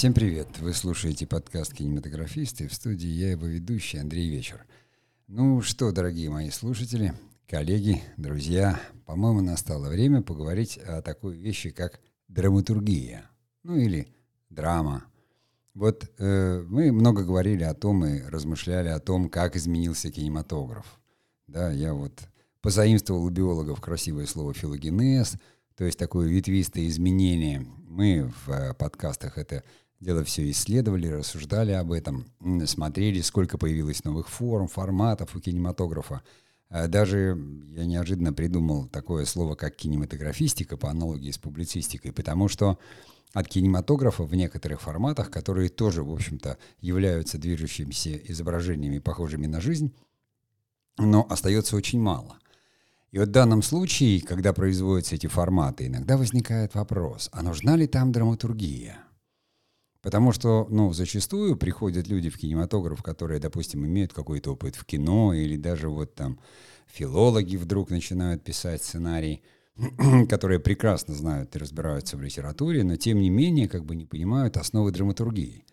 Всем привет! Вы слушаете подкаст «Кинематографисты». В студии я его ведущий Андрей Вечер. Ну что, дорогие мои слушатели, коллеги, друзья, по-моему, настало время поговорить о такой вещи, как драматургия. Ну или драма. Вот э, мы много говорили о том и размышляли о том, как изменился кинематограф. Да, я вот позаимствовал у биологов красивое слово филогенез, то есть такое ветвистое изменение. Мы в э, подкастах это дело все исследовали, рассуждали об этом, смотрели, сколько появилось новых форм, форматов у кинематографа. Э, даже я неожиданно придумал такое слово, как кинематографистика, по аналогии с публицистикой, потому что от кинематографа в некоторых форматах, которые тоже, в общем-то, являются движущимися изображениями, похожими на жизнь, но остается очень мало. И вот в данном случае, когда производятся эти форматы, иногда возникает вопрос, а нужна ли там драматургия? Потому что, ну, зачастую приходят люди в кинематограф, которые, допустим, имеют какой-то опыт в кино, или даже вот там филологи вдруг начинают писать сценарий, которые прекрасно знают и разбираются в литературе, но тем не менее как бы не понимают основы драматургии.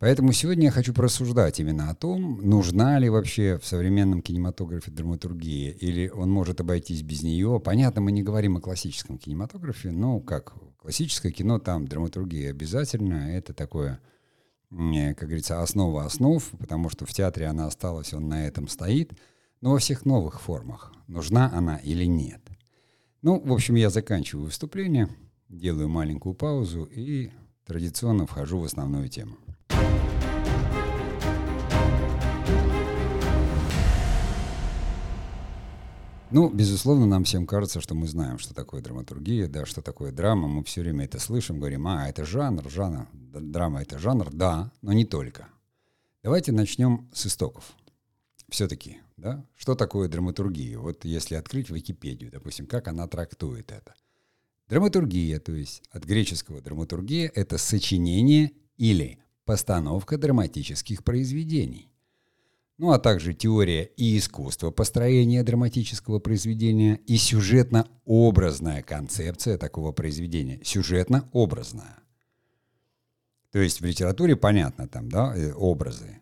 Поэтому сегодня я хочу просуждать именно о том, нужна ли вообще в современном кинематографе драматургия, или он может обойтись без нее. Понятно, мы не говорим о классическом кинематографе, но как классическое кино, там драматургия обязательно, это такое, как говорится, основа основ, потому что в театре она осталась, он на этом стоит, но во всех новых формах, нужна она или нет. Ну, в общем, я заканчиваю выступление, делаю маленькую паузу и традиционно вхожу в основную тему. Ну, безусловно, нам всем кажется, что мы знаем, что такое драматургия, да, что такое драма. Мы все время это слышим, говорим, а, это жанр, жанр, драма — это жанр, да, но не только. Давайте начнем с истоков. Все-таки, да, что такое драматургия? Вот если открыть Википедию, допустим, как она трактует это. Драматургия, то есть от греческого драматургия — это сочинение или постановка драматических произведений ну а также теория и искусство построения драматического произведения и сюжетно-образная концепция такого произведения. Сюжетно-образная. То есть в литературе понятно там, да, э, образы.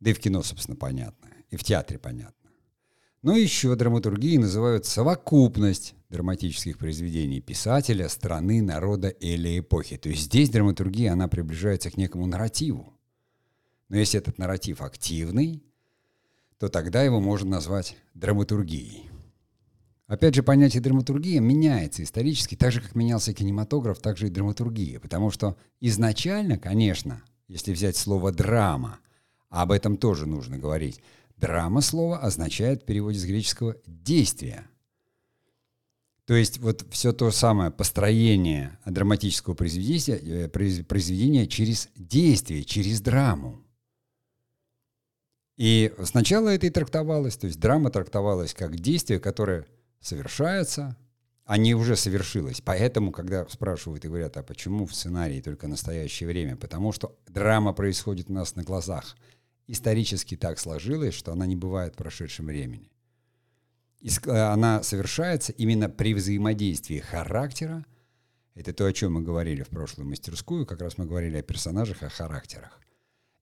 Да и в кино, собственно, понятно. И в театре понятно. Но еще драматургией называют совокупность драматических произведений писателя, страны, народа или эпохи. То есть здесь драматургия, она приближается к некому нарративу. Но если этот нарратив активный, то тогда его можно назвать драматургией. Опять же, понятие драматургия меняется исторически, так же, как менялся кинематограф, так же и драматургия. Потому что изначально, конечно, если взять слово «драма», а об этом тоже нужно говорить, драма слово означает в переводе с греческого «действие». То есть вот все то самое построение драматического произведения, э, произведения через действие, через драму. И сначала это и трактовалось, то есть драма трактовалась как действие, которое совершается, а не уже совершилось. Поэтому, когда спрашивают и говорят, а почему в сценарии только настоящее время? Потому что драма происходит у нас на глазах. Исторически так сложилось, что она не бывает в прошедшем времени. И она совершается именно при взаимодействии характера. Это то, о чем мы говорили в прошлую мастерскую. Как раз мы говорили о персонажах, о характерах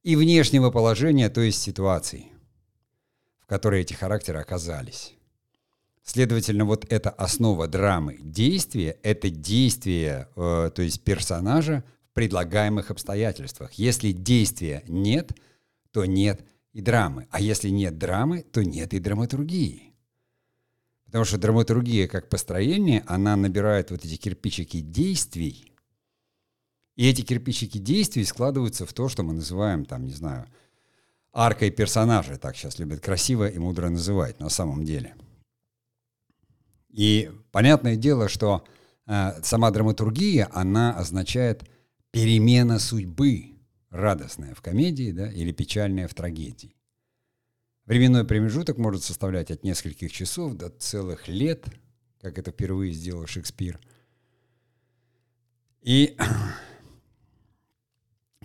и внешнего положения, то есть ситуаций, в которой эти характеры оказались. Следовательно, вот эта основа драмы действия — это действие, э, то есть персонажа в предлагаемых обстоятельствах. Если действия нет, то нет и драмы. А если нет драмы, то нет и драматургии. Потому что драматургия как построение, она набирает вот эти кирпичики действий — и эти кирпичики действий складываются в то, что мы называем, там, не знаю, аркой персонажа. Так сейчас любят красиво и мудро называть на самом деле. И понятное дело, что э, сама драматургия, она означает перемена судьбы, радостная в комедии, да, или печальная в трагедии. Временной промежуток может составлять от нескольких часов до целых лет, как это впервые сделал Шекспир. И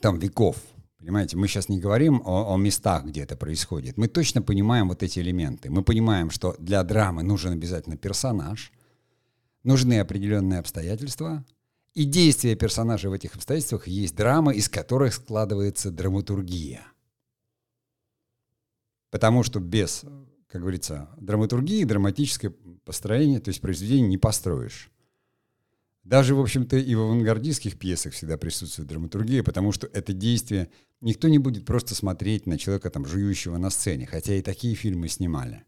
там веков. Понимаете, мы сейчас не говорим о, о местах, где это происходит. Мы точно понимаем вот эти элементы. Мы понимаем, что для драмы нужен обязательно персонаж, нужны определенные обстоятельства, И действия персонажей в этих обстоятельствах есть драма, из которых складывается драматургия. Потому что без, как говорится, драматургии, драматическое построение, то есть произведение не построишь. Даже, в общем-то, и в авангардистских пьесах всегда присутствует драматургия, потому что это действие никто не будет просто смотреть на человека, там, жующего на сцене, хотя и такие фильмы снимали.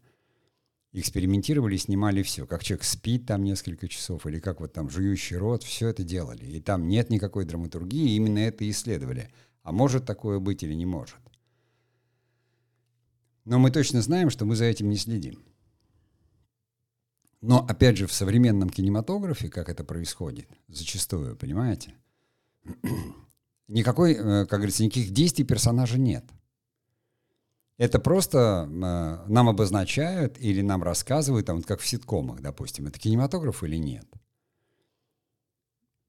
Экспериментировали, снимали все. Как человек спит там несколько часов, или как вот там жующий рот, все это делали. И там нет никакой драматургии, именно это исследовали. А может такое быть или не может. Но мы точно знаем, что мы за этим не следим. Но, опять же, в современном кинематографе, как это происходит, зачастую, понимаете, никакой, э, как говорится, никаких действий персонажа нет. Это просто э, нам обозначают или нам рассказывают, там, вот как в ситкомах, допустим, это кинематограф или нет.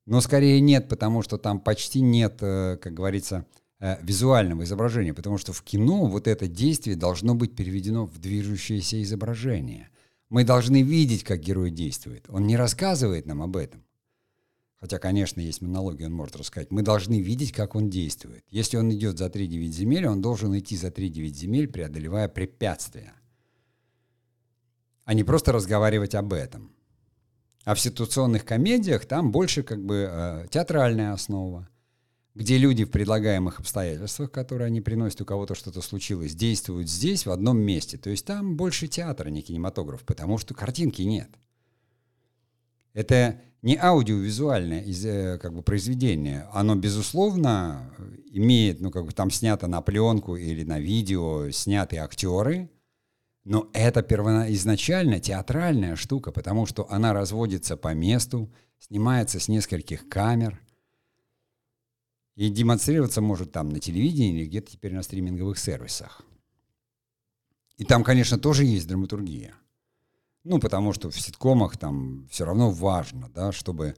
Но скорее нет, потому что там почти нет, э, как говорится, визуального изображения, потому что в кино вот это действие должно быть переведено в движущееся изображение – мы должны видеть, как герой действует. Он не рассказывает нам об этом. Хотя, конечно, есть монологи, он может рассказать. Мы должны видеть, как он действует. Если он идет за 3-9 земель, он должен идти за 3-9 земель, преодолевая препятствия. А не просто разговаривать об этом. А в ситуационных комедиях там больше как бы э, театральная основа где люди в предлагаемых обстоятельствах, которые они приносят, у кого-то что-то случилось, действуют здесь, в одном месте. То есть там больше театра, не кинематограф, потому что картинки нет. Это не аудиовизуальное э, как бы, произведение. Оно, безусловно, имеет, ну, как бы там снято на пленку или на видео, сняты актеры, но это изначально театральная штука, потому что она разводится по месту, снимается с нескольких камер – и демонстрироваться может там на телевидении или где-то теперь на стриминговых сервисах. И там, конечно, тоже есть драматургия. Ну, потому что в ситкомах там все равно важно, да, чтобы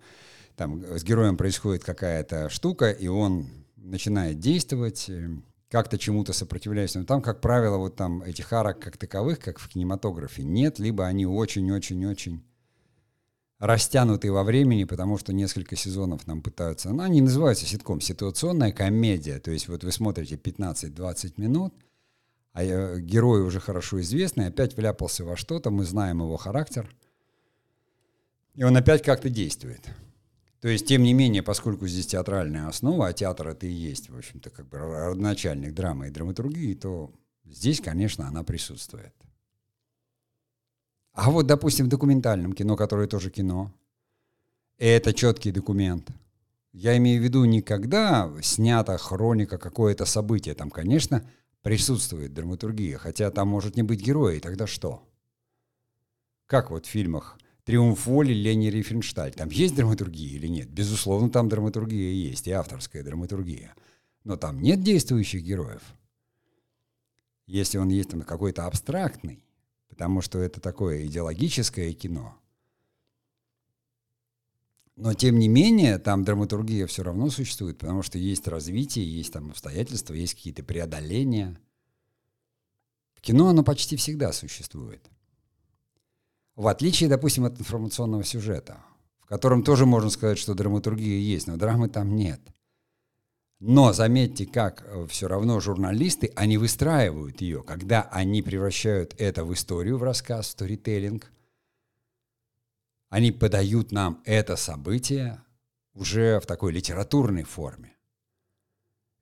там с героем происходит какая-то штука, и он начинает действовать, э, как-то чему-то сопротивляясь. Но там, как правило, вот там этих арок как таковых, как в кинематографе, нет, либо они очень-очень-очень растянутый во времени, потому что несколько сезонов нам пытаются... Ну, они называются ситком, ситуационная комедия. То есть вот вы смотрите 15-20 минут, а герой уже хорошо известный, опять вляпался во что-то, мы знаем его характер, и он опять как-то действует. То есть, тем не менее, поскольку здесь театральная основа, а театр это и есть, в общем-то, как бы родоначальник драмы и драматургии, то здесь, конечно, она присутствует. А вот, допустим, в документальном кино, которое тоже кино, это четкий документ. Я имею в виду не когда снята хроника, какое-то событие. Там, конечно, присутствует драматургия, хотя там может не быть героя, и тогда что? Как вот в фильмах «Триумф воли» Лени Рифеншталь. Там есть драматургия или нет? Безусловно, там драматургия есть, и авторская драматургия. Но там нет действующих героев. Если он есть там какой-то абстрактный, потому что это такое идеологическое кино. Но, тем не менее, там драматургия все равно существует, потому что есть развитие, есть там обстоятельства, есть какие-то преодоления. В кино оно почти всегда существует. В отличие, допустим, от информационного сюжета, в котором тоже можно сказать, что драматургия есть, но драмы там нет. Но заметьте, как э, все равно журналисты, они выстраивают ее, когда они превращают это в историю, в рассказ, в сторителлинг. Они подают нам это событие уже в такой литературной форме.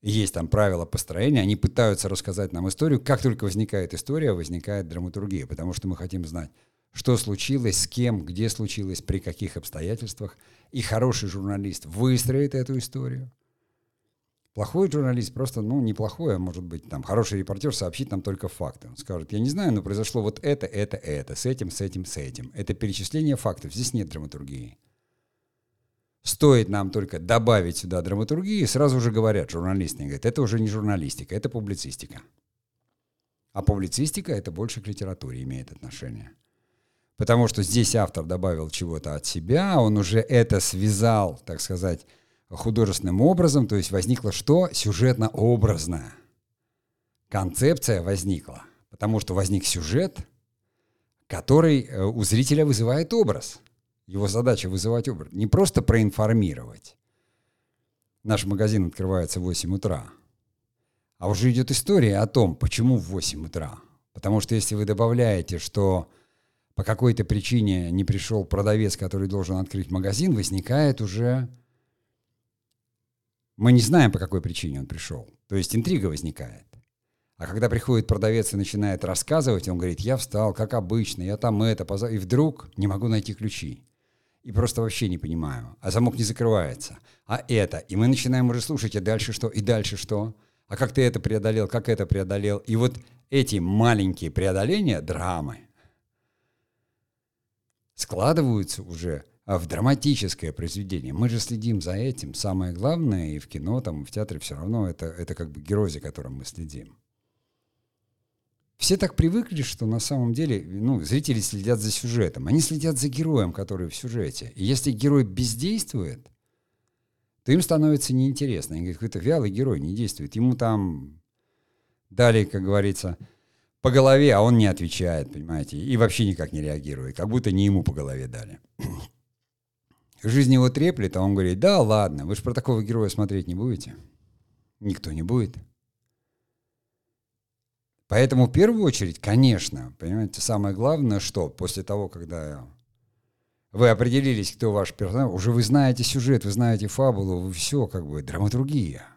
Есть там правила построения, они пытаются рассказать нам историю. Как только возникает история, возникает драматургия, потому что мы хотим знать, что случилось, с кем, где случилось, при каких обстоятельствах. И хороший журналист выстроит эту историю – Плохой журналист просто, ну, неплохой, а может быть, там, хороший репортер сообщит нам только факты. Он скажет, я не знаю, но произошло вот это, это, это, с этим, с этим, с этим. Это перечисление фактов, здесь нет драматургии. Стоит нам только добавить сюда драматургии, сразу же говорят журналисты, говорят, это уже не журналистика, это публицистика. А публицистика это больше к литературе имеет отношение. Потому что здесь автор добавил чего-то от себя, он уже это связал, так сказать, художественным образом, то есть возникло что? Сюжетно-образно. Концепция возникла, потому что возник сюжет, который э, у зрителя вызывает образ. Его задача вызывать образ. Не просто проинформировать. Наш магазин открывается в 8 утра. А уже идет история о том, почему в 8 утра. Потому что если вы добавляете, что по какой-то причине не пришел продавец, который должен открыть магазин, возникает уже... Мы не знаем, по какой причине он пришел. То есть интрига возникает. А когда приходит продавец и начинает рассказывать, он говорит, я встал, как обычно, я там это, поза... и вдруг не могу найти ключи. И просто вообще не понимаю. А замок не закрывается. А это. И мы начинаем уже слушать, а дальше что, и дальше что. А как ты это преодолел, как это преодолел. И вот эти маленькие преодоления драмы складываются уже в драматическое произведение. Мы же следим за этим. Самое главное и в кино, там, и в театре все равно это, это как бы герой, за которым мы следим. Все так привыкли, что на самом деле ну, зрители следят за сюжетом. Они следят за героем, который в сюжете. И если герой бездействует, то им становится неинтересно. Они говорят, какой-то вялый герой не действует. Ему там дали, как говорится, по голове, а он не отвечает, понимаете, и вообще никак не реагирует, как будто не ему по голове дали. Жизнь его треплет, а он говорит, да ладно, вы же про такого героя смотреть не будете. Никто не будет. Поэтому в первую очередь, конечно, понимаете, самое главное, что после того, когда вы определились, кто ваш персонаж, уже вы знаете сюжет, вы знаете фабулу, вы все, как бы, драматургия.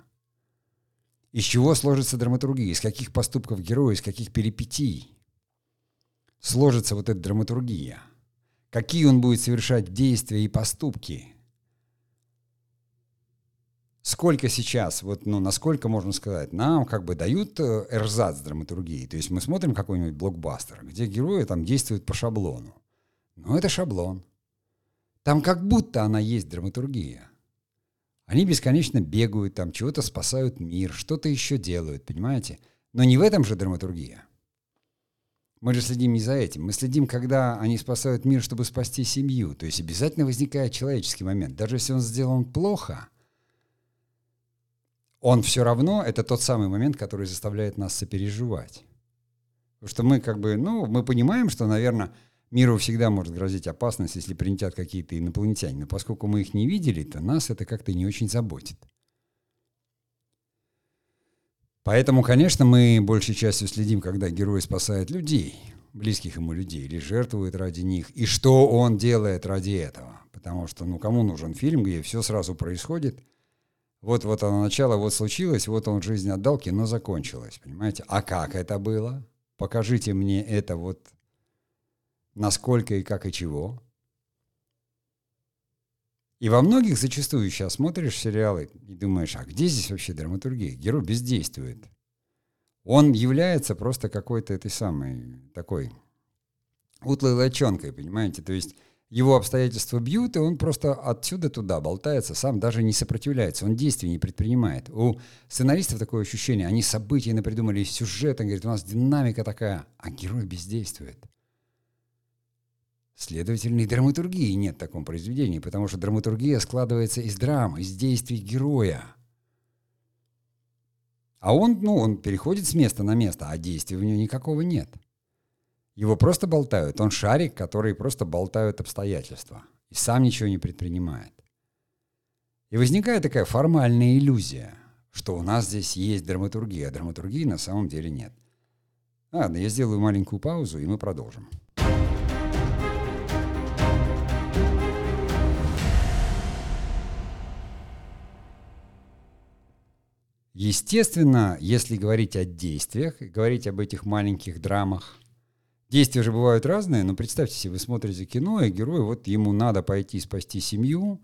Из чего сложится драматургия? Из каких поступков героя, из каких перипетий сложится вот эта драматургия? Какие он будет совершать действия и поступки? сколько сейчас, вот, ну, насколько можно сказать, нам как бы дают э, эрзац драматургии. То есть мы смотрим какой-нибудь блокбастер, где герои там действуют по шаблону. Но это шаблон. Там как будто она есть драматургия. Они бесконечно бегают, там чего-то спасают мир, что-то еще делают, понимаете? Но не в этом же драматургия. Мы же следим не за этим. Мы следим, когда они спасают мир, чтобы спасти семью. То есть обязательно возникает человеческий момент. Даже если он сделан плохо – он все равно, это тот самый момент, который заставляет нас сопереживать. Потому что мы как бы, ну, мы понимаем, что, наверное, миру всегда может грозить опасность, если прилетят какие-то инопланетяне. Но поскольку мы их не видели, то нас это как-то не очень заботит. Поэтому, конечно, мы большей частью следим, когда герой спасает людей, близких ему людей, или жертвует ради них, и что он делает ради этого. Потому что, ну, кому нужен фильм, где все сразу происходит – вот, вот оно начало, вот случилось, вот он жизнь отдал, кино закончилось, понимаете? А как это было? Покажите мне это вот насколько и как и чего. И во многих зачастую сейчас смотришь сериалы и думаешь, а где здесь вообще драматургия? Герой бездействует. Он является просто какой-то этой самой такой утлой лочонкой, понимаете? То есть его обстоятельства бьют, и он просто отсюда туда болтается, сам даже не сопротивляется, он действий не предпринимает. У сценаристов такое ощущение, они события напридумали, сюжет, он говорит, у нас динамика такая, а герой бездействует. Следовательно, и драматургии нет в таком произведении, потому что драматургия складывается из драмы, из действий героя. А он, ну, он переходит с места на место, а действия у него никакого нет. Его просто болтают. Он шарик, который просто болтают обстоятельства. И сам ничего не предпринимает. И возникает такая формальная иллюзия, что у нас здесь есть драматургия, а драматургии на самом деле нет. Ладно, я сделаю маленькую паузу, и мы продолжим. Естественно, если говорить о действиях, говорить об этих маленьких драмах, Действия же бывают разные, но представьте себе, вы смотрите кино, и герой, вот ему надо пойти спасти семью,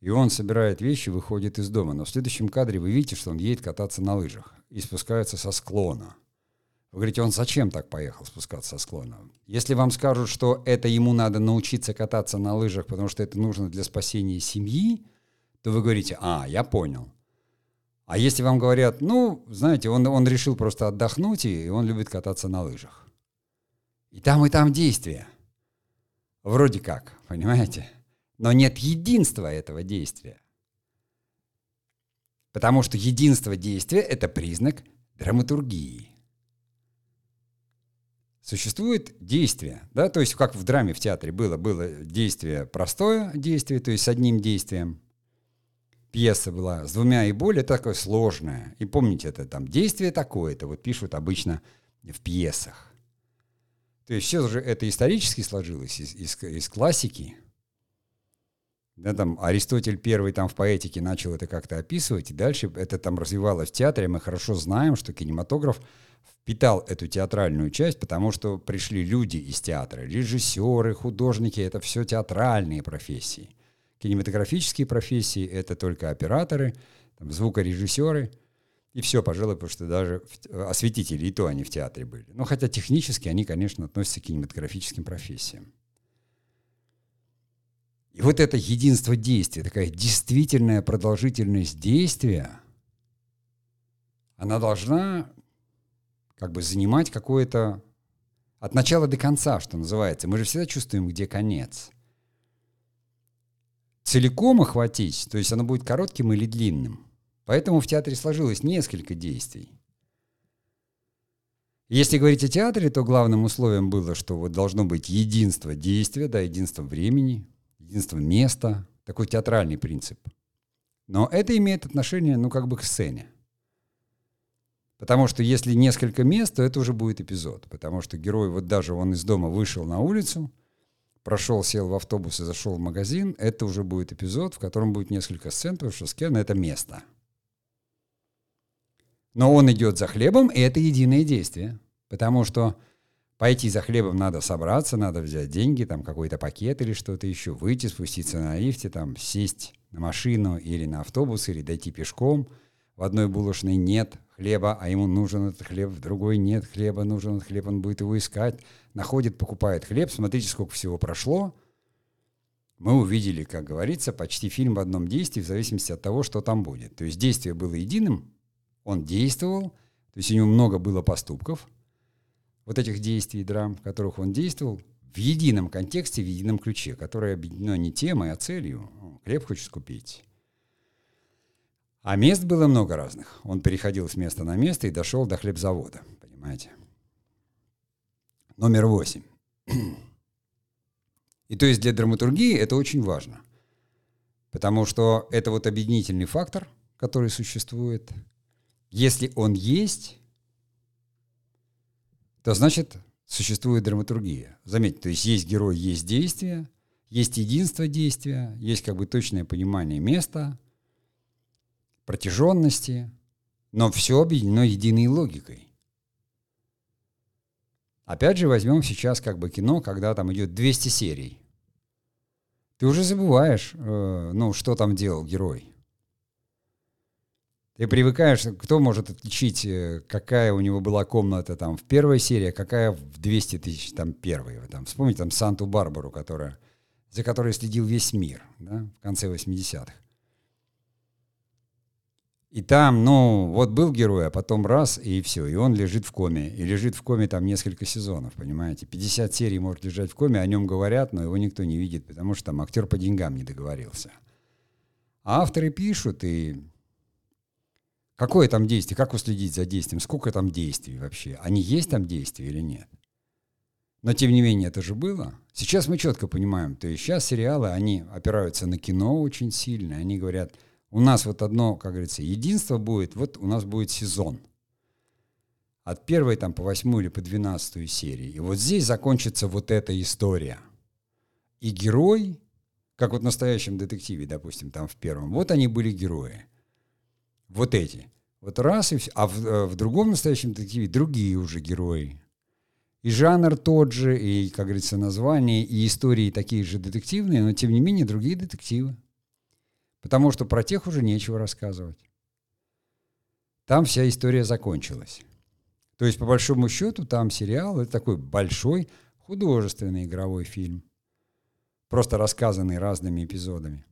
и он собирает вещи, выходит из дома. Но в следующем кадре вы видите, что он едет кататься на лыжах и спускается со склона. Вы говорите, он зачем так поехал спускаться со склона? Если вам скажут, что это ему надо научиться кататься на лыжах, потому что это нужно для спасения семьи, то вы говорите, а, я понял. А если вам говорят, ну, знаете, он, он решил просто отдохнуть, и он любит кататься на лыжах. И там, и там действие. Вроде как, понимаете? Но нет единства этого действия. Потому что единство действия – это признак драматургии. существует действие, да, то есть как в драме, в театре было, было действие простое действие, то есть с одним действием. Пьеса была с двумя и более, такое сложное. И помните, это там действие такое-то, вот пишут обычно в пьесах. То есть все же это исторически сложилось из, из, из классики. Да, там Аристотель первый там в поэтике начал это как-то описывать, и дальше это там развивалось в театре. Мы хорошо знаем, что кинематограф впитал эту театральную часть, потому что пришли люди из театра, режиссеры, художники, это все театральные профессии. Кинематографические профессии — это только операторы, там, звукорежиссеры, и все, пожалуй, потому что даже осветители, и то они в театре были. Но хотя технически они, конечно, относятся к кинематографическим профессиям. И вот это единство действия, такая действительная продолжительность действия, она должна как бы занимать какое-то от начала до конца, что называется. Мы же всегда чувствуем, где конец. Целиком охватить, то есть оно будет коротким или длинным. Поэтому в театре сложилось несколько действий. Если говорить о театре, то главным условием было, что вот должно быть единство действия, да, единство времени, единство места, такой театральный принцип. Но это имеет отношение, ну, как бы к сцене. Потому что если несколько мест, то это уже будет эпизод. Потому что герой, вот даже он из дома вышел на улицу, прошел, сел в автобус и зашел в магазин, это уже будет эпизод, в котором будет несколько сцен, потому что сцена — это место. Но он идет за хлебом, и это единое действие. Потому что пойти за хлебом надо собраться, надо взять деньги, там какой-то пакет или что-то еще, выйти, спуститься на лифте, там сесть на машину или на автобус, или дойти пешком. В одной булочной нет хлеба, а ему нужен этот хлеб, в другой нет хлеба, нужен этот хлеб, он будет его искать, находит, покупает хлеб, смотрите, сколько всего прошло. Мы увидели, как говорится, почти фильм в одном действии, в зависимости от того, что там будет. То есть действие было единым, он действовал, то есть у него много было поступков, вот этих действий, драм, в которых он действовал, в едином контексте, в едином ключе, которое объединено не темой, а целью. Хлеб хочет купить. А мест было много разных. Он переходил с места на место и дошел до хлебзавода, понимаете? Номер восемь. И то есть для драматургии это очень важно. Потому что это вот объединительный фактор, который существует. Если он есть, то значит существует драматургия. Заметьте, то есть есть герой, есть действие, есть единство действия, есть как бы точное понимание места – протяженности, но все объединено единой логикой. Опять же, возьмем сейчас как бы кино, когда там идет 200 серий. Ты уже забываешь, э, ну, что там делал герой. Ты привыкаешь, кто может отличить, э, какая у него была комната там в первой серии, а какая в 200 тысяч там первой. Там, вспомните там Санту-Барбару, которая, за которой следил весь мир да, в конце 80-х. И там, ну, вот был герой, а потом раз, и все, и он лежит в коме. И лежит в коме там несколько сезонов, понимаете? 50 серий может лежать в коме, о нем говорят, но его никто не видит, потому что там актер по деньгам не договорился. А авторы пишут, и какое там действие, как уследить за действием, сколько там действий вообще, они есть там действия или нет? Но тем не менее это же было. Сейчас мы четко понимаем, то есть сейчас сериалы, они опираются на кино очень сильно, они говорят – у нас вот одно, как говорится, единство будет, вот у нас будет сезон. От первой там по восьмую или по двенадцатую серии. И вот здесь закончится вот эта история. И герой, как вот в настоящем детективе, допустим, там в первом, вот они были герои. Вот эти. Вот раз и все. А в, э, в другом настоящем детективе другие уже герои. И жанр тот же, и, как говорится, название, и истории такие же детективные, но тем не менее другие детективы. Потому что про тех уже нечего рассказывать. Там вся история закончилась. То есть, по большому счету, там сериал — это такой большой художественный игровой фильм, просто рассказанный разными эпизодами.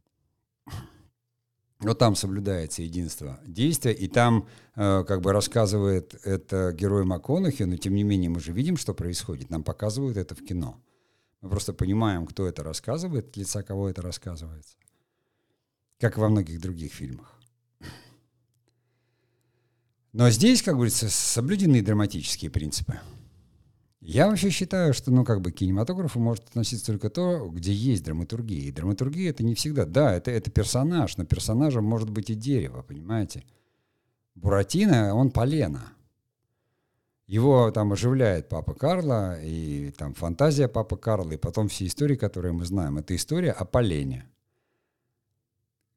Но там соблюдается единство действия, и там э, как бы рассказывает это герой МакКонахи, но тем не менее мы же видим, что происходит. Нам показывают это в кино. Мы просто понимаем, кто это рассказывает, лица кого это рассказывается как во многих других фильмах. Но здесь, как говорится, соблюдены драматические принципы. Я вообще считаю, что, ну, как бы к кинематографу может относиться только то, где есть драматургия. И драматургия — это не всегда... Да, это, это персонаж, но персонажем может быть и дерево, понимаете? Буратино, он полено. Его там оживляет папа Карла, и там фантазия папы Карла, и потом все истории, которые мы знаем. Это история о полене,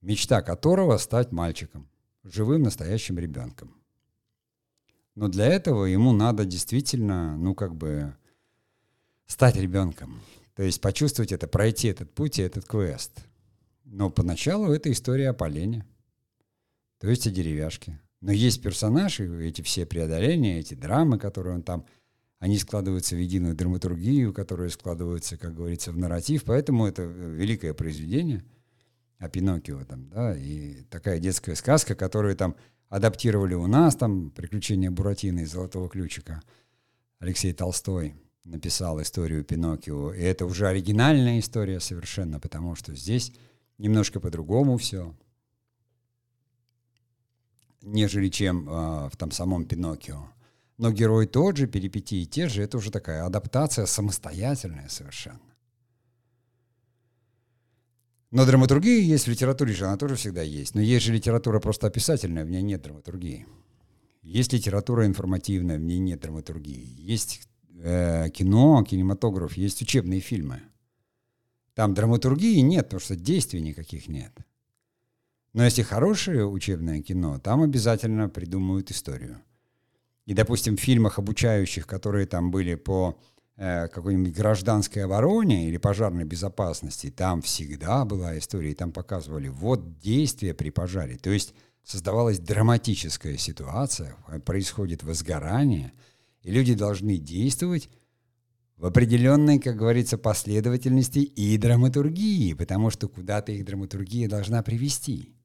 мечта которого стать мальчиком, живым настоящим ребенком. Но для этого ему надо действительно, ну, как бы, стать ребенком. То есть почувствовать это, пройти этот путь и этот квест. Но поначалу это история о полене, то есть о деревяшке. Но есть персонажи, эти все преодоления, эти драмы, которые он там, они складываются в единую драматургию, которые складываются, как говорится, в нарратив. Поэтому это великое произведение о Пиноккио там, да, и такая детская сказка, которую там адаптировали у нас, там «Приключения Буратино и Золотого ключика». Алексей Толстой написал историю Пиноккио, и это уже оригинальная история совершенно, потому что здесь немножко по-другому все, нежели чем э, в там самом Пиноккио. Но герой тот же, перипетии те же, это уже такая адаптация самостоятельная совершенно. Но драматургия есть в литературе же, она тоже всегда есть. Но есть же литература просто описательная, в ней нет драматургии. Есть литература информативная, в ней нет драматургии. Есть э, кино, кинематограф, есть учебные фильмы. Там драматургии нет, потому что действий никаких нет. Но если хорошее учебное кино, там обязательно придумают историю. И, допустим, в фильмах обучающих, которые там были по какой-нибудь гражданской обороне или пожарной безопасности, там всегда была история, и там показывали вот действия при пожаре. То есть создавалась драматическая ситуация, э, происходит возгорание, и люди должны действовать в определенной, как говорится, последовательности и драматургии, потому что куда-то их драматургия должна привести.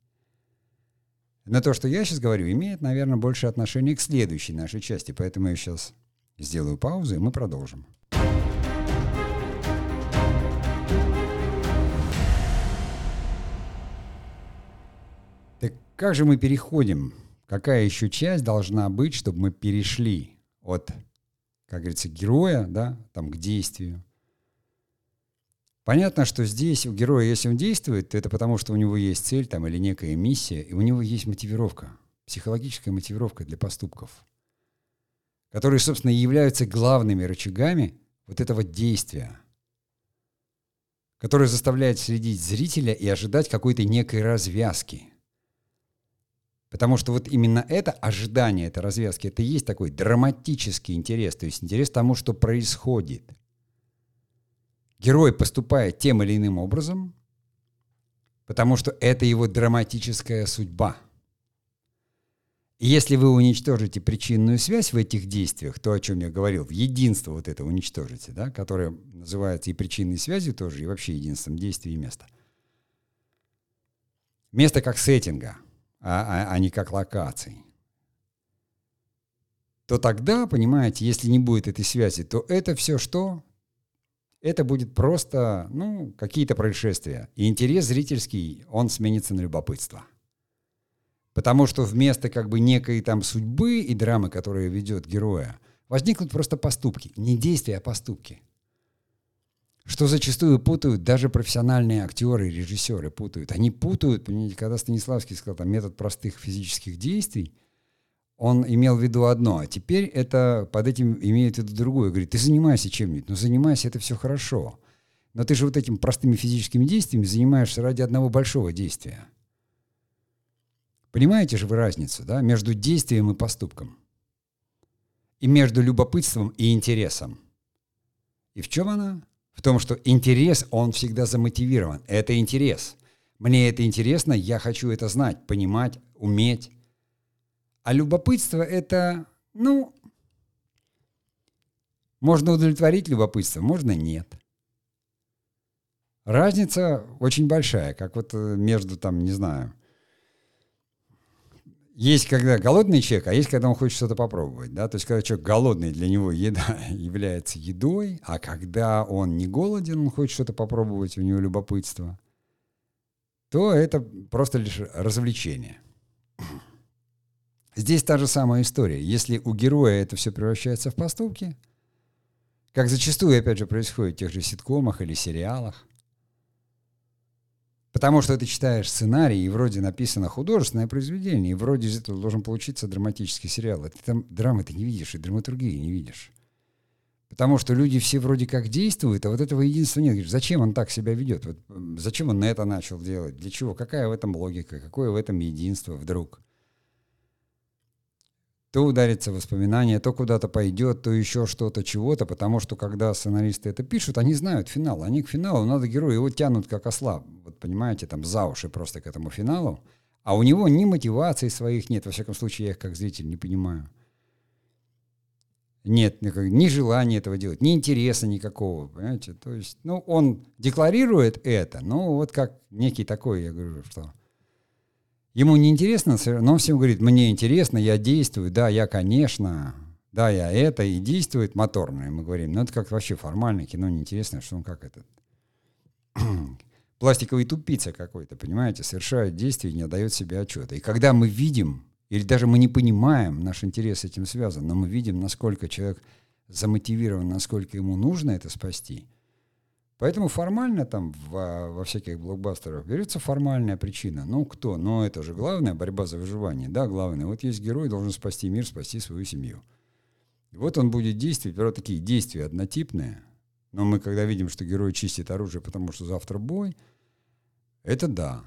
Но то, что я сейчас говорю, имеет, наверное, больше отношение к следующей нашей части, поэтому я сейчас сделаю паузу, и мы продолжим. Так как же мы переходим? Какая еще часть должна быть, чтобы мы перешли от, как говорится, героя, да, там, к действию? Понятно, что здесь у героя, если он действует, то это потому, что у него есть цель там, или некая миссия, и у него есть мотивировка, психологическая мотивировка для поступков, которые, собственно, являются главными рычагами вот этого действия, которое заставляет следить зрителя и ожидать какой-то некой развязки – Потому что вот именно это ожидание этой развязки, это и есть такой драматический интерес, то есть интерес тому, что происходит. Герой поступает тем или иным образом, потому что это его драматическая судьба. И если вы уничтожите причинную связь в этих действиях, то, о чем я говорил, в единство вот это уничтожите, да, которое называется и причинной связью тоже, и вообще единством действия и места. Место как сеттинга – а, а, а не как локаций, то тогда, понимаете, если не будет этой связи, то это все что? Это будет просто, ну, какие-то происшествия. И интерес зрительский, он сменится на любопытство. Потому что вместо как бы некой там судьбы и драмы, которая ведет героя, возникнут просто поступки. Не действия, а поступки что зачастую путают даже профессиональные актеры и режиссеры путают. Они путают, понимаете, когда Станиславский сказал там метод простых физических действий, он имел в виду одно, а теперь это под этим имеет в виду другое. Говорит, ты занимайся чем-нибудь, ну занимайся, это все хорошо. Но ты же вот этими простыми физическими действиями занимаешься ради одного большого действия. Понимаете же вы разницу, да, между действием и поступком? И между любопытством и интересом. И в чем она? В том, что интерес, он всегда замотивирован. Это интерес. Мне это интересно, я хочу это знать, понимать, уметь. А любопытство это, ну, можно удовлетворить любопытство, можно нет. Разница очень большая, как вот э, между там, не знаю, есть когда голодный человек, а есть когда он хочет что-то попробовать, да, то есть когда человек голодный, для него еда является едой, а когда он не голоден, он хочет что-то попробовать, у него любопытство, то это просто лишь развлечение. Здесь та же самая история. Если у героя это все превращается в поступки, Как зачастую, опять же, происходит в тех же ситкомах или сериалах. Потому что ты читаешь сценарий, и вроде написано художественное произведение, и вроде из этого должен получиться драматический сериал. А ты там драмы ты не видишь, и драматургии не видишь. Потому что люди все вроде как действуют, а вот этого единства нет. Говоришь, зачем он так себя ведет? Вот, зачем он это начал делать? Для чего? Какая в этом логика? Какое в этом единство вдруг? То ударится воспоминание, то куда-то пойдет, то еще что-то, чего-то, потому что когда сценаристы это пишут, они знают финал, они к финалу, надо героя, его тянут как осла, вот понимаете, там за уши просто к этому финалу, а у него ни мотиваций своих нет, во всяком случае, я их как зритель не понимаю. Нет ни желания этого делать, ни интереса никакого, понимаете, то есть, ну, он декларирует это, ну, вот как некий такой, я говорю, что Ему не интересно, но он всем говорит, мне интересно, я действую, да, я, конечно, да, я это, и действует моторно. И мы говорим, ну это как вообще формально, кино неинтересно, что он как этот пластиковый тупица какой-то, понимаете, совершает действие и не отдает себе отчета. И когда мы видим, или даже мы не понимаем, наш интерес с этим связан, но мы видим, насколько человек замотивирован, насколько ему нужно это спасти – Поэтому формально там во, во всяких блокбастерах берется формальная причина. Ну, кто? Ну, это же главная борьба за выживание. Да, главное. Вот есть герой, должен спасти мир, спасти свою семью. И вот он будет действовать. Вот такие действия однотипные. Но мы когда видим, что герой чистит оружие, потому что завтра бой, это да.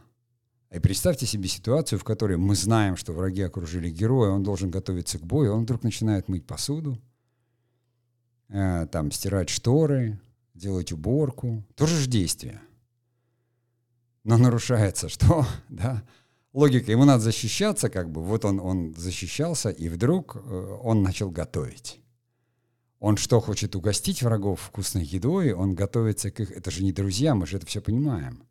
И представьте себе ситуацию, в которой мы знаем, что враги окружили героя, он должен готовиться к бою, он вдруг начинает мыть посуду, э, там стирать шторы, делать уборку, тоже же действие. Но нарушается что? Да? Логика, ему надо защищаться, как бы, вот он, он защищался, и вдруг э, он начал готовить. Он что, хочет угостить врагов вкусной едой, он готовится к их... Это же не друзья, мы же это все понимаем.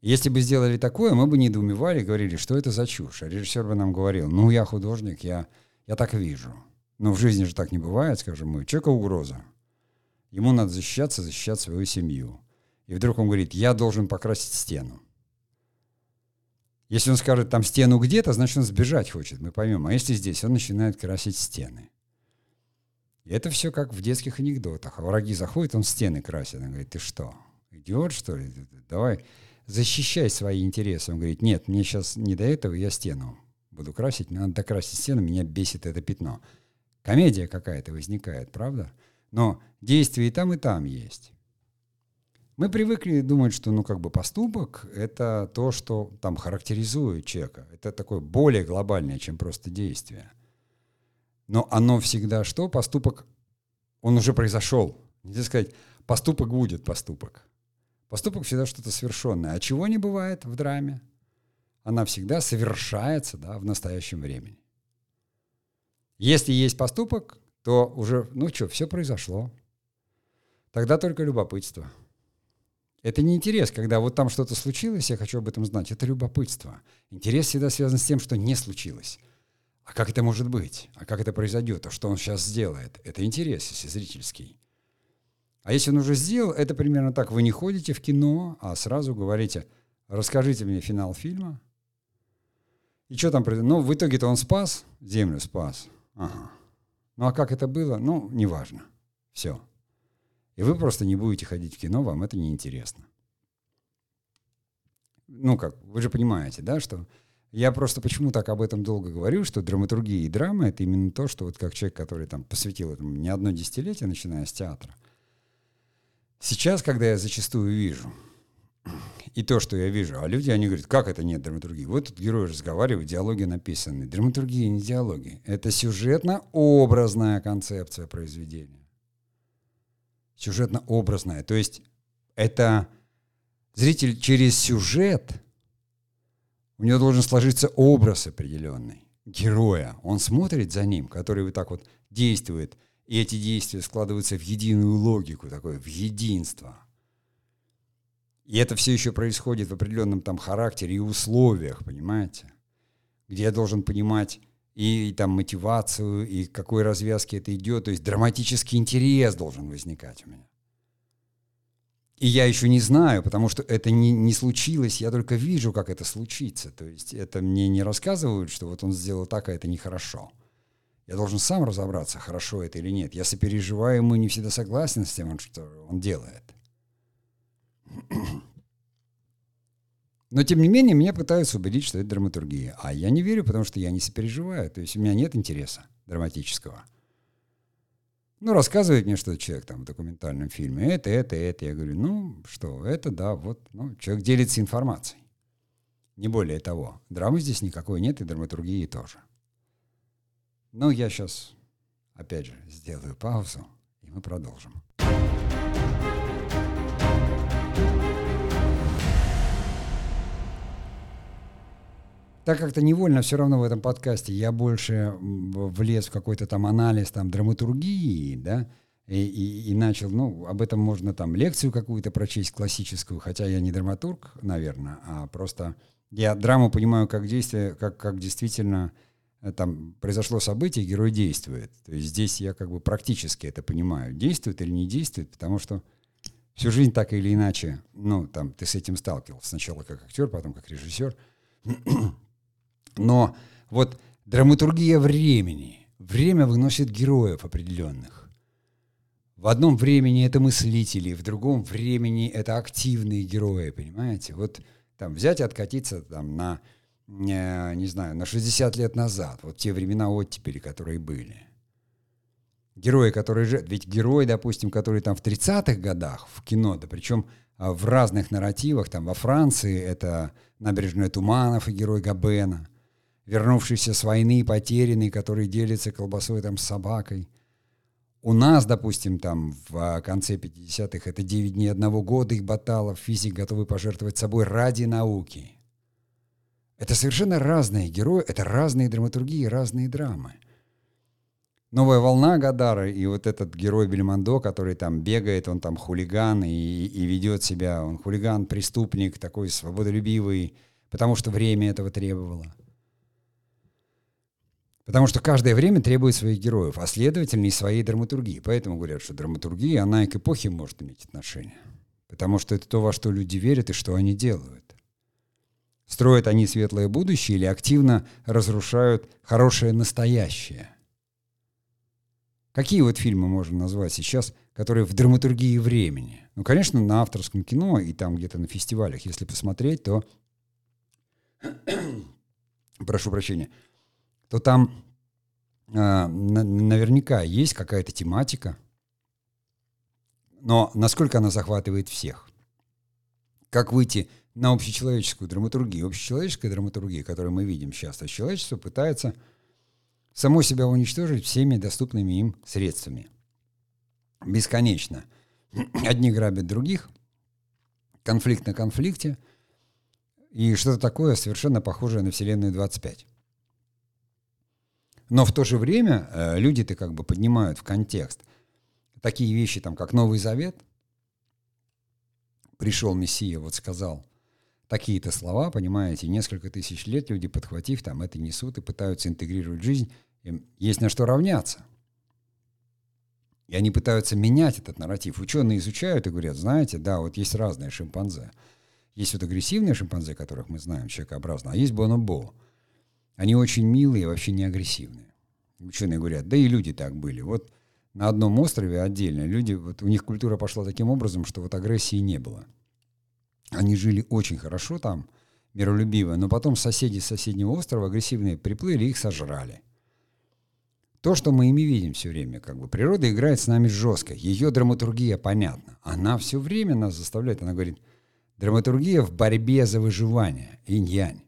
Если бы сделали такое, мы бы недоумевали, говорили, что это за чушь. А режиссер бы нам говорил, ну, я художник, я, я так вижу. Но в жизни же так не бывает, скажем мы. Человека угроза. Ему надо защищаться, защищать свою семью. И вдруг он говорит, я должен покрасить стену. Если он скажет там стену где-то, значит он сбежать хочет, мы поймем. А если здесь, он начинает красить стены. И это все как в детских анекдотах. А враги заходят, он стены красит. Он говорит, ты что, идиот что ли? Давай защищай свои интересы. Он говорит, нет, мне сейчас не до этого, я стену буду красить, мне надо докрасить стену, меня бесит это пятно. Комедия какая-то возникает, правда? Но действие и там, и там есть. Мы привыкли думать, что ну как бы поступок — это то, что там характеризует человека. Это такое более глобальное, чем просто действие. Но оно всегда что? Поступок, он уже произошел. Нельзя сказать, поступок будет поступок. Поступок всегда что-то совершенное. А чего не бывает в драме? Она всегда совершается да, в настоящем времени. Если есть поступок, то уже, ну что, все произошло. Тогда только любопытство. Это не интерес, когда вот там что-то случилось, я хочу об этом знать. Это любопытство. Интерес всегда связан с тем, что не случилось. А как это может быть? А как это произойдет? А что он сейчас сделает? Это интерес, если зрительский. А если он уже сделал, это примерно так. Вы не ходите в кино, а сразу говорите, расскажите мне финал фильма. И что там? Ну, в итоге-то он спас, землю спас. Ага. Ну а как это было? Ну, неважно. Все. И вы просто не будете ходить в кино, вам это не интересно. Ну как, вы же понимаете, да, что я просто почему так об этом долго говорю, что драматургия и драма — это именно то, что вот как человек, который там посвятил этому не одно десятилетие, начиная с театра. Сейчас, когда я зачастую вижу, и то, что я вижу. А люди, они говорят, как это нет драматургии? Вот тут герой разговаривает, диалоги написаны. Драматургия не диалоги. Это сюжетно-образная концепция произведения. Сюжетно-образная. То есть это зритель через сюжет, у него должен сложиться образ определенный героя. Он смотрит за ним, который вот так вот действует, и эти действия складываются в единую логику, такое, в единство – и это все еще происходит в определенном там характере и условиях, понимаете? Где я должен понимать и, и там мотивацию, и какой развязки это идет. То есть драматический интерес должен возникать у меня. И я еще не знаю, потому что это не, не случилось, я только вижу, как это случится. То есть это мне не рассказывают, что вот он сделал так, а это нехорошо. Я должен сам разобраться, хорошо это или нет. Я сопереживаю ему, не всегда согласен с тем, что он делает. Но, тем не менее, меня пытаются убедить, что это драматургия. А я не верю, потому что я не сопереживаю. То есть у меня нет интереса драматического. Ну, рассказывает мне, что человек там в документальном фильме, это, это, это. Я говорю, ну, что, это, да, вот, ну, человек делится информацией. Не более того. Драмы здесь никакой нет, и драматургии тоже. Ну, я сейчас, опять же, сделаю паузу, и мы продолжим. Так как-то невольно все равно в этом подкасте я больше влез в какой-то там анализ там драматургии, да, и, и, и начал, ну, об этом можно там лекцию какую-то прочесть классическую, хотя я не драматург, наверное, а просто я драму понимаю как действие, как, как действительно э, там произошло событие, герой действует. То есть здесь я как бы практически это понимаю, действует или не действует, потому что всю жизнь так или иначе, ну, там, ты с этим сталкивался. Сначала как актер, потом как режиссер. Но вот драматургия времени. Время выносит героев определенных. В одном времени это мыслители, в другом времени это активные герои, понимаете? Вот там взять и откатиться там на, не, не знаю, на 60 лет назад, вот те времена оттепели, которые были. Герои, которые же... Ведь герой, допустим, который там в 30-х годах в кино, да причем а, в разных нарративах, там во Франции это «Набережная туманов» и герой Габена – вернувшийся с войны, потерянный, который делится колбасой там с собакой. У нас, допустим, там в а, конце 50-х это 9 дней одного года их баталов, физик готовый пожертвовать собой ради науки. Это совершенно разные герои, это разные драматургии, разные драмы. Новая волна Гадара и вот этот герой Бельмондо, который там бегает, он там хулиган и, и ведет себя, он хулиган, преступник, такой свободолюбивый, потому что время этого требовало. Потому что каждое время требует своих героев, а следовательно и своей драматургии. Поэтому говорят, что драматургия, она и к эпохе может иметь отношение. Потому что это то, во что люди верят и что они делают. Строят они светлое будущее или активно разрушают хорошее настоящее. Какие вот фильмы можно назвать сейчас, которые в драматургии времени? Ну, конечно, на авторском кино и там где-то на фестивалях, если посмотреть, то... Прошу прощения то там на, наверняка есть какая-то тематика, но насколько она захватывает всех? Как выйти на общечеловеческую драматургию? Общечеловеческая драматургия, которую мы видим сейчас, то человечество пытается само себя уничтожить всеми доступными им средствами. Бесконечно. Одни грабят других, конфликт на конфликте, и что-то такое совершенно похожее на Вселенную 25. Но в то же время э, люди-то как бы поднимают в контекст такие вещи, там, как Новый Завет. Пришел Мессия, вот сказал такие-то слова, понимаете, несколько тысяч лет люди, подхватив, там, это несут и пытаются интегрировать жизнь. Им есть на что равняться. И они пытаются менять этот нарратив. Ученые изучают и говорят, знаете, да, вот есть разные шимпанзе. Есть вот агрессивные шимпанзе, которых мы знаем, человекообразные, а есть бонобо. Они очень милые, вообще не агрессивные. Ученые говорят, да и люди так были. Вот на одном острове отдельно люди, вот у них культура пошла таким образом, что вот агрессии не было. Они жили очень хорошо там, миролюбиво, но потом соседи с соседнего острова агрессивные приплыли и их сожрали. То, что мы ими видим все время, как бы природа играет с нами жестко, ее драматургия понятна. Она все время нас заставляет, она говорит, драматургия в борьбе за выживание, инь-янь.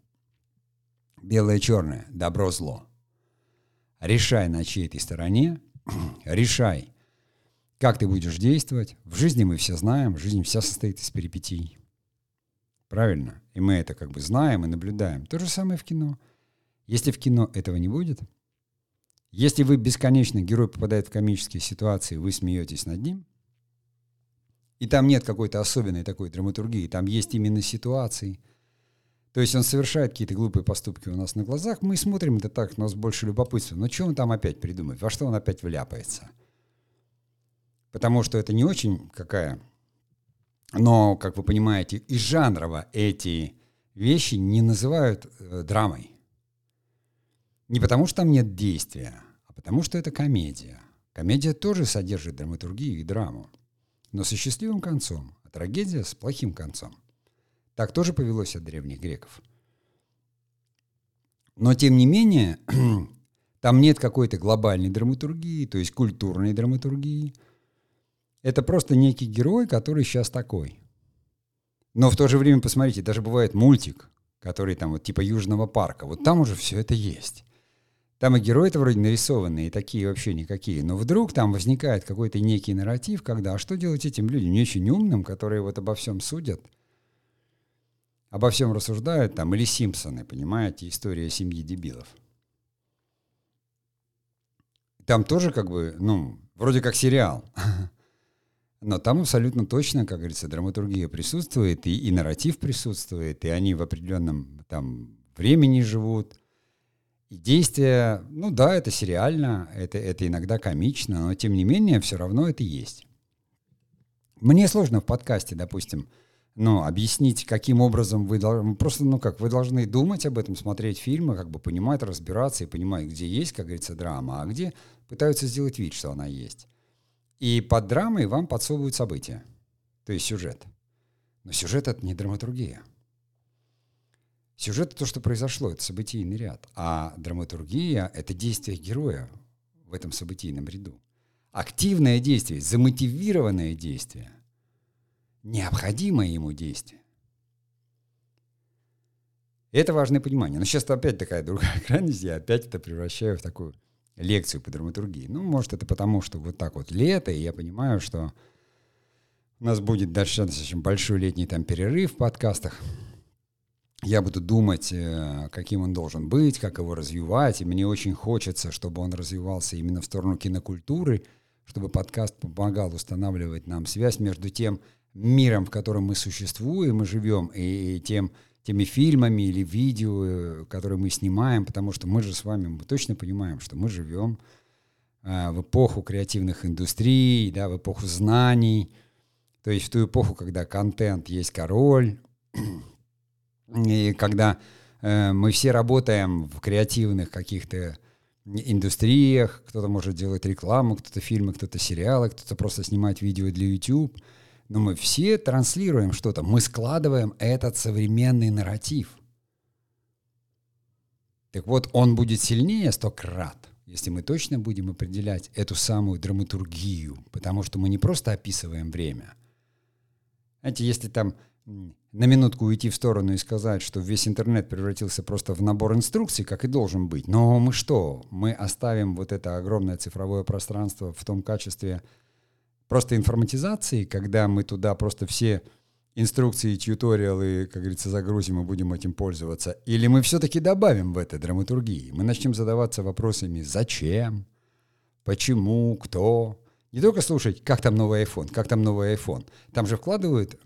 Белое-черное, добро-зло. Решай, на чьей ты стороне, решай, как ты будешь действовать. В жизни мы все знаем, жизнь вся состоит из перипетий. Правильно? И мы это как бы знаем и наблюдаем. То же самое в кино. Если в кино этого не будет, если вы бесконечно, герой попадает в комические ситуации, вы смеетесь над ним, и там нет какой-то особенной такой драматургии, там есть именно ситуации – то есть он совершает какие-то глупые поступки у нас на глазах, мы смотрим это так, у нас больше любопытства. Но что он там опять придумает? Во что он опять вляпается? Потому что это не очень какая... Но, как вы понимаете, и жанрово эти вещи не называют э, драмой. Не потому что там нет действия, а Потому что это комедия. Комедия тоже содержит драматургию и драму, но со счастливым концом, а трагедия с плохим концом. Так тоже повелось от древних греков. Но тем не менее, там нет какой-то глобальной драматургии, то есть культурной драматургии. Это просто некий герой, который сейчас такой. Но в то же время, посмотрите, даже бывает мультик, который там вот типа Южного парка. Вот там уже все это есть. Там и герои-то вроде нарисованные, и такие вообще никакие. Но вдруг там возникает какой-то некий нарратив, когда, а что делать этим людям, не очень умным, которые вот обо всем судят, обо всем рассуждают, там, или Симпсоны, понимаете, история семьи дебилов. Там тоже как бы, ну, вроде как сериал. Но там абсолютно точно, как говорится, драматургия присутствует, и, и нарратив присутствует, и они в определенном там времени живут, и действия, ну да, это сериально, это, это иногда комично, но тем не менее все равно это есть. Мне сложно в подкасте, допустим, ну, объяснить, каким образом вы должны, просто, ну как, вы должны думать об этом, смотреть фильмы, как бы понимать, разбираться и понимать, где есть, как говорится, драма, а где пытаются сделать вид, что она есть. И под драмой вам подсовывают события, то есть сюжет. Но сюжет — это не драматургия. Сюжет — то, что произошло, это событийный ряд. А драматургия — это действие героя в этом событийном ряду. Активное действие, замотивированное действие, необходимое ему действие. Это важное понимание. Но сейчас опять такая другая крайность, я опять это превращаю в такую лекцию по драматургии. Ну, может, это потому, что вот так вот лето, и я понимаю, что у нас будет дальше достаточно большой летний там перерыв в подкастах я буду думать, э, каким он должен быть, как его развивать. И мне очень хочется, чтобы он развивался именно в сторону кинокультуры, чтобы подкаст помогал устанавливать нам связь между тем миром, в котором мы существуем и живем, и тем, теми фильмами или видео, которые мы снимаем, потому что мы же с вами мы точно понимаем, что мы живем э, в эпоху креативных индустрий, да, в эпоху знаний, то есть в ту эпоху, когда контент есть король, и когда э, мы все работаем в креативных каких-то индустриях, кто-то может делать рекламу, кто-то фильмы, кто-то сериалы, кто-то просто снимать видео для YouTube, но мы все транслируем что-то, мы складываем этот современный нарратив. Так вот, он будет сильнее сто крат, если мы точно будем определять эту самую драматургию, потому что мы не просто описываем время. Знаете, если там на минутку уйти в сторону и сказать, что весь интернет превратился просто в набор инструкций, как и должен быть. Но мы что? Мы оставим вот это огромное цифровое пространство в том качестве просто информатизации, когда мы туда просто все инструкции, тьюториалы, как говорится, загрузим и будем этим пользоваться? Или мы все-таки добавим в это драматургии? Мы начнем задаваться вопросами «Зачем?», «Почему?», «Кто?». Не только слушать, как там новый iPhone, как там новый iPhone. Там же вкладывают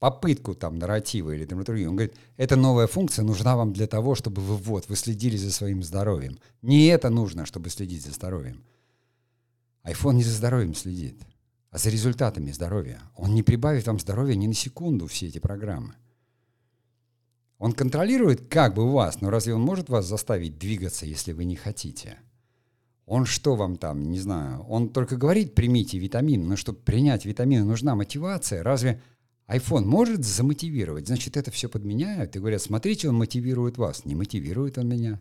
попытку там нарратива или драматургии. Он говорит, эта новая функция нужна вам для того, чтобы вы вот, вы следили за своим здоровьем. Не это нужно, чтобы следить за здоровьем. iPhone не за здоровьем следит, а за результатами здоровья. Он не прибавит вам здоровья ни на секунду, все эти программы. Он контролирует как бы вас, но разве он может вас заставить двигаться, если вы не хотите? Он что вам там, не знаю, он только говорит, примите витамин, но чтобы принять витамины нужна мотивация. Разве iPhone может замотивировать, значит, это все подменяют и говорят, смотрите, он мотивирует вас. Не мотивирует он меня.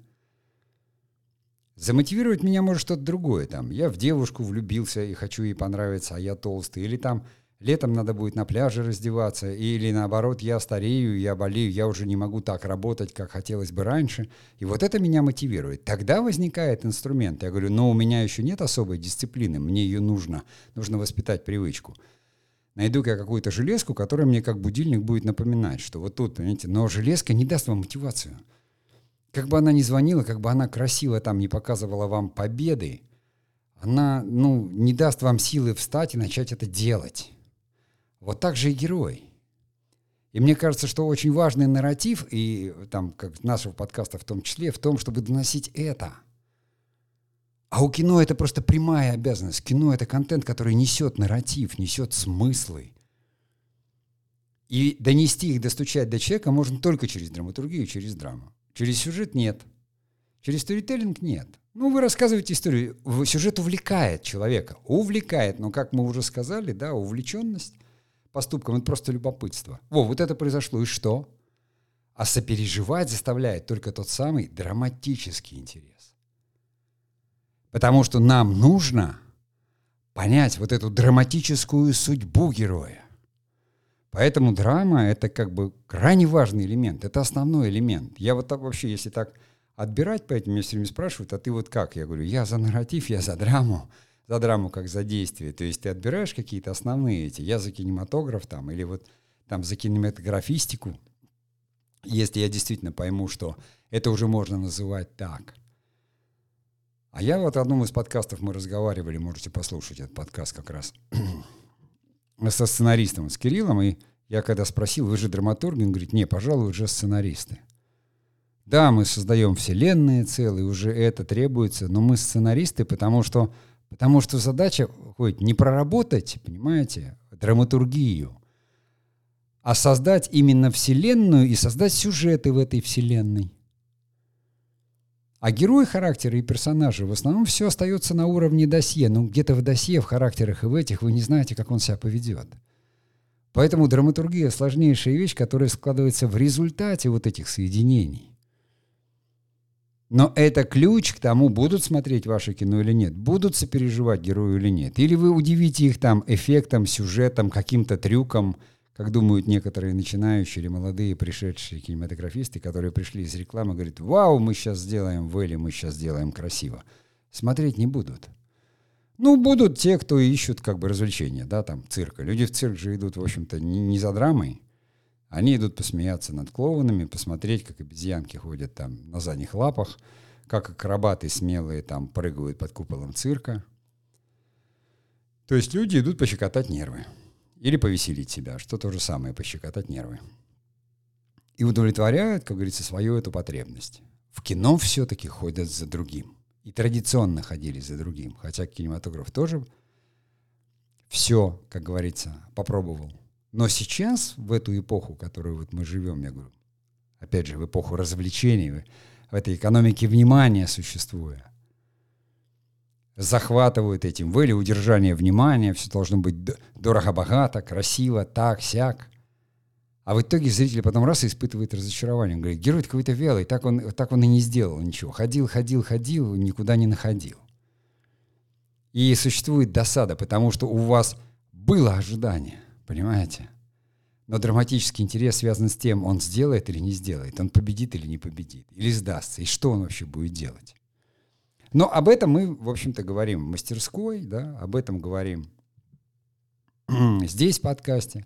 Замотивировать меня может что-то другое. Там, я в девушку влюбился и хочу ей понравиться, а я толстый. Или там летом надо будет на пляже раздеваться. Или наоборот, я старею, я болею, я уже не могу так работать, как хотелось бы раньше. И вот это меня мотивирует. Тогда возникает инструмент. Я говорю, но у меня еще нет особой дисциплины, мне ее нужно. Нужно воспитать привычку найду-ка я какую-то железку, которая мне как будильник будет напоминать, что вот тут, понимаете, но железка не даст вам мотивацию. Как бы она ни звонила, как бы она красиво там не показывала вам победы, она, ну, не даст вам силы встать и начать это делать. Вот так же и герой. И мне кажется, что очень важный нарратив, и там, как нашего подкаста в том числе, в том, чтобы доносить это – а у кино это просто прямая обязанность. Кино это контент, который несет нарратив, несет смыслы. И донести их, достучать до человека можно только через драматургию, через драму. Через сюжет нет. Через сторителлинг нет. Ну, вы рассказываете историю. Сюжет увлекает человека. Увлекает. Но, как мы уже сказали, да, увлеченность поступком — это просто любопытство. Во, вот это произошло, и что? А сопереживать заставляет только тот самый драматический интерес. Потому что нам нужно понять вот эту драматическую судьбу героя. Поэтому драма — это как бы крайне важный элемент, это основной элемент. Я вот так вообще, если так отбирать, поэтому меня все время спрашивают, а ты вот как? Я говорю, я за нарратив, я за драму, за драму как за действие. То есть ты отбираешь какие-то основные эти, я за кинематограф там, или вот там за кинематографистику, если я действительно пойму, что это уже можно называть так. А я вот в одном из подкастов мы разговаривали, можете послушать этот подкаст как раз, со сценаристом, с Кириллом, и я когда спросил, вы же драматурги, он говорит, не, пожалуй, уже сценаристы. Да, мы создаем вселенные целые, уже это требуется, но мы сценаристы, потому что, потому что задача хоть не проработать, понимаете, драматургию, а создать именно вселенную и создать сюжеты в этой вселенной. А герои характера и персонажи в основном все остается на уровне досье. Ну, где-то в досье, в характерах и в этих вы не знаете, как он себя поведет. Поэтому драматургия — сложнейшая вещь, которая складывается в результате вот этих соединений. Но это ключ к тому, будут смотреть ваше кино или нет, будут сопереживать герою или нет. Или вы удивите их там эффектом, сюжетом, каким-то трюком — как думают некоторые начинающие или молодые пришедшие кинематографисты, которые пришли из рекламы, говорят, вау, мы сейчас сделаем в Элли, мы сейчас сделаем красиво. Смотреть не будут. Ну, будут те, кто ищут как бы развлечения, да, там, цирка. Люди в цирк же идут, в общем-то, не, не за драмой. Они идут посмеяться над клоунами, посмотреть, как обезьянки ходят там на задних лапах, как акробаты смелые там прыгают под куполом цирка. То есть люди идут пощекотать нервы. Или повеселить себя, что то же самое, пощекотать нервы. И удовлетворяют, как говорится, свою эту потребность. В кино все-таки ходят за другим. И традиционно ходили за другим. Хотя кинематограф тоже все, как говорится, попробовал. Но сейчас, в эту эпоху, которую вот мы живем, я говорю, опять же, в эпоху развлечений, в этой экономике внимания существуя, захватывают этим. Вы или удержание внимания, все должно быть дорого-богато, красиво, так, сяк. А в итоге зритель потом раз и испытывает разочарование. Он говорит, герой какой-то вялый, так он, так он и не сделал ничего. Ходил, ходил, ходил, никуда не находил. И существует досада, потому что у вас было ожидание, понимаете? Но драматический интерес связан с тем, он сделает или не сделает, он победит или не победит, или сдастся, и что он вообще будет делать. Но об этом мы, в общем-то, говорим в мастерской, да, об этом говорим здесь в подкасте.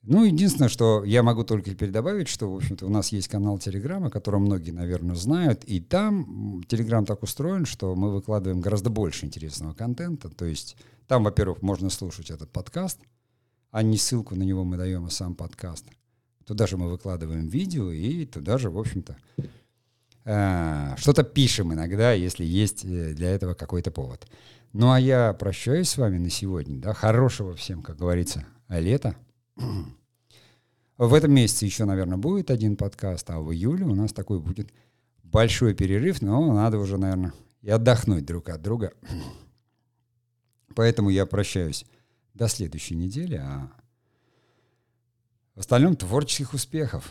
Ну, единственное, что я могу только теперь добавить, что, в общем-то, у нас есть канал Телеграм, о котором многие, наверное, знают, и там Телеграм так устроен, что мы выкладываем гораздо больше интересного контента, то есть там, во-первых, можно слушать этот подкаст, а не ссылку на него мы даем, а сам подкаст. Туда же мы выкладываем видео, и туда же, в общем-то, что-то пишем иногда, если есть э, для этого какой-то повод. Ну а я прощаюсь с вами на сегодня. Да? Хорошего всем, как говорится, лета. В этом месяце еще, наверное, будет один подкаст, а в июле у нас такой будет большой перерыв, но надо уже, наверное, и отдохнуть друг от друга. Поэтому я прощаюсь до следующей недели, а в остальном творческих успехов.